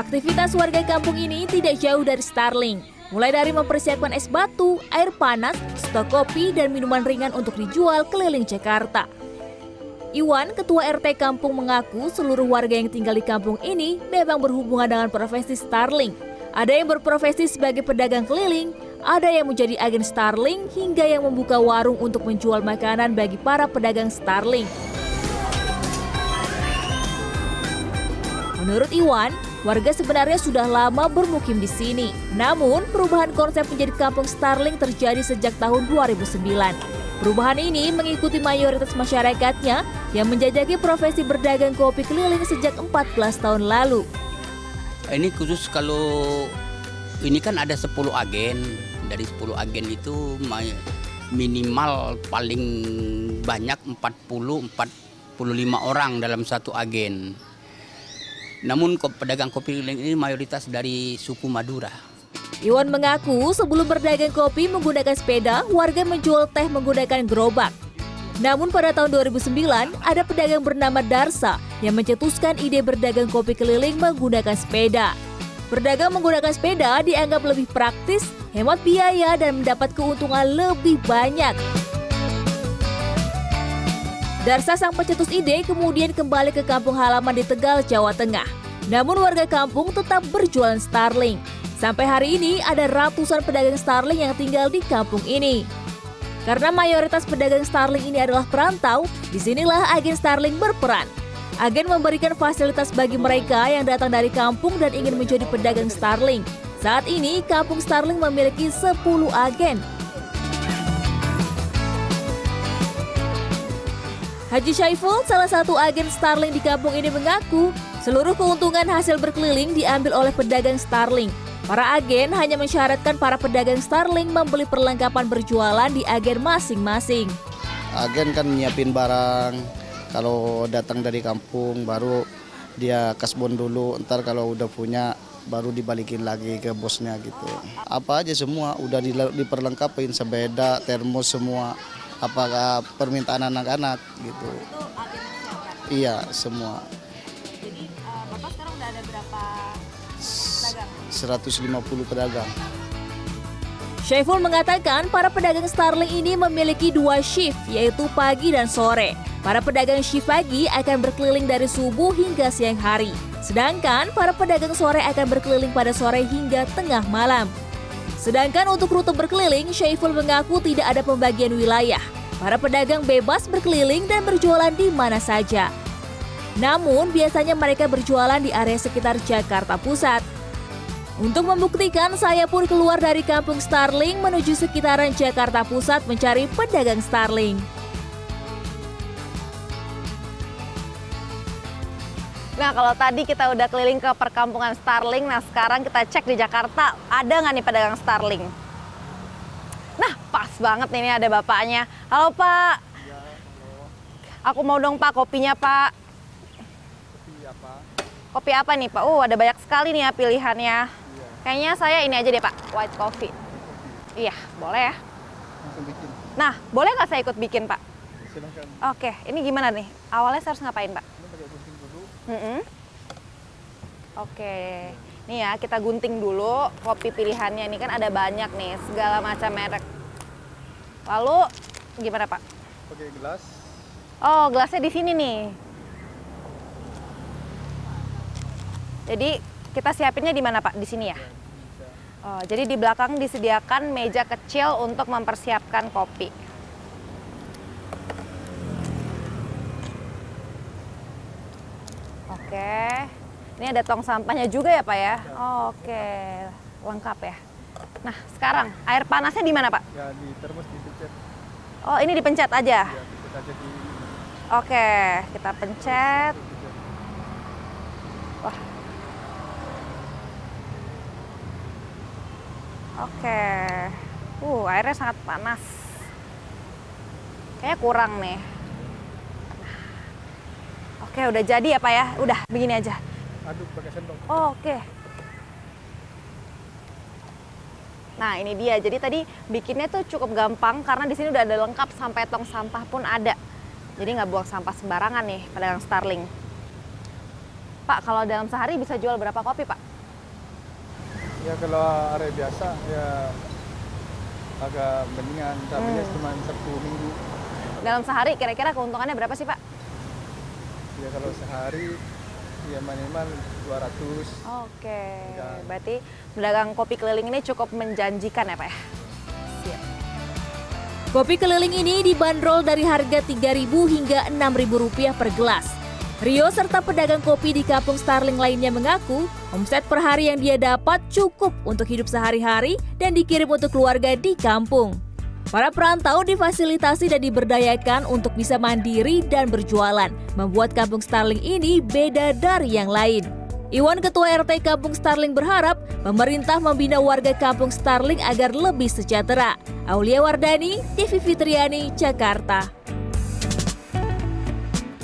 aktivitas warga kampung ini tidak jauh dari Starling. Mulai dari mempersiapkan es batu, air panas, stok kopi, dan minuman ringan untuk dijual keliling Jakarta. Iwan, ketua RT kampung mengaku seluruh warga yang tinggal di kampung ini memang berhubungan dengan profesi Starling. Ada yang berprofesi sebagai pedagang keliling, ada yang menjadi agen Starling, hingga yang membuka warung untuk menjual makanan bagi para pedagang Starling. Menurut Iwan, warga sebenarnya sudah lama bermukim di sini. Namun, perubahan konsep menjadi kampung Starling terjadi sejak tahun 2009. Perubahan ini mengikuti mayoritas masyarakatnya yang menjajaki profesi berdagang kopi keliling sejak 14 tahun lalu. Ini khusus kalau ini kan ada 10 agen. Dari 10 agen itu minimal paling banyak 40 45 orang dalam satu agen. Namun pedagang kopi keliling ini mayoritas dari suku Madura. Iwan mengaku sebelum berdagang kopi menggunakan sepeda, warga menjual teh menggunakan gerobak. Namun pada tahun 2009, ada pedagang bernama Darsa yang mencetuskan ide berdagang kopi keliling menggunakan sepeda. Berdagang menggunakan sepeda dianggap lebih praktis, hemat biaya, dan mendapat keuntungan lebih banyak. Darsa sang pencetus ide kemudian kembali ke kampung halaman di Tegal, Jawa Tengah. Namun warga kampung tetap berjualan Starling. Sampai hari ini ada ratusan pedagang Starling yang tinggal di kampung ini. Karena mayoritas pedagang Starling ini adalah perantau, di sinilah agen Starling berperan. Agen memberikan fasilitas bagi mereka yang datang dari kampung dan ingin menjadi pedagang Starling. Saat ini, kampung Starling memiliki 10 agen. Haji Syaiful, salah satu agen Starling di kampung ini mengaku, seluruh keuntungan hasil berkeliling diambil oleh pedagang Starling. Para agen hanya mensyaratkan para pedagang Starling membeli perlengkapan berjualan di agen masing-masing. Agen kan nyiapin barang, kalau datang dari kampung baru dia kasbon dulu, ntar kalau udah punya baru dibalikin lagi ke bosnya gitu. Apa aja semua udah diperlengkapin sebeda, termos semua. Apakah permintaan anak-anak gitu. Iya, semua. Jadi uh, Bapak sekarang udah ada berapa 150 pedagang. Syaiful mengatakan para pedagang Starling ini memiliki dua shift, yaitu pagi dan sore. Para pedagang shift pagi akan berkeliling dari subuh hingga siang hari. Sedangkan para pedagang sore akan berkeliling pada sore hingga tengah malam. Sedangkan untuk rute berkeliling, Syaiful mengaku tidak ada pembagian wilayah. Para pedagang bebas berkeliling dan berjualan di mana saja. Namun, biasanya mereka berjualan di area sekitar Jakarta Pusat. Untuk membuktikan, saya pun keluar dari kampung Starling menuju sekitaran Jakarta Pusat mencari pedagang Starling. Nah, kalau tadi kita udah keliling ke perkampungan Starling, nah sekarang kita cek di Jakarta, ada nggak nih pedagang Starling? Nah, pas banget nih, ini ada bapaknya. Halo Pak. Ya, halo. Aku mau dong Pak kopinya Pak. Kopi apa? Kopi apa nih Pak? Oh, ada banyak sekali nih ya pilihannya. Kayaknya saya ini aja deh Pak, white coffee. Iya, boleh ya. Langsung bikin. Nah, boleh nggak saya ikut bikin Pak? Silahkan. Oke, ini gimana nih? Awalnya saya harus ngapain Pak? Ini pakai gunting dulu. Mm -hmm. Oke, nih ya kita gunting dulu kopi pilihannya. Ini kan ada banyak nih, segala macam merek. Lalu gimana Pak? Pakai gelas. Oh, gelasnya di sini nih. Jadi kita siapinnya di mana Pak? Di sini ya? Oh, jadi di belakang disediakan meja kecil untuk mempersiapkan kopi. Oke, ini ada tong sampahnya juga ya Pak ya? Oh, oke, lengkap ya. Nah sekarang air panasnya di mana Pak? Ya di termos dipencet. Oh ini dipencet aja? Ya, dipencet aja di... Oke, kita pencet. Wah Oke. Uh, airnya sangat panas. Kayaknya kurang nih. Oke, udah jadi ya Pak ya? Udah, begini aja. Aduk pakai sendok. Oh, oke. Nah, ini dia. Jadi tadi bikinnya tuh cukup gampang karena di sini udah ada lengkap sampai tong sampah pun ada. Jadi nggak buang sampah sembarangan nih pedagang Starling. Pak, kalau dalam sehari bisa jual berapa kopi, Pak? Ya kalau hari biasa ya agak mendingan, tapi ya cuma Sabtu Minggu. Dalam sehari kira-kira keuntungannya berapa sih Pak? Ya kalau sehari ya minimal 200. Oke, Ya. berarti pedagang kopi keliling ini cukup menjanjikan ya Pak ya? Siap. Kopi keliling ini dibanderol dari harga Rp3.000 hingga Rp6.000 per gelas. Rio serta pedagang kopi di kampung Starling lainnya mengaku, omset per hari yang dia dapat cukup untuk hidup sehari-hari dan dikirim untuk keluarga di kampung. Para perantau difasilitasi dan diberdayakan untuk bisa mandiri dan berjualan, membuat kampung Starling ini beda dari yang lain. Iwan Ketua RT Kampung Starling berharap pemerintah membina warga Kampung Starling agar lebih sejahtera. Aulia Wardani, TV Fitriani, Jakarta.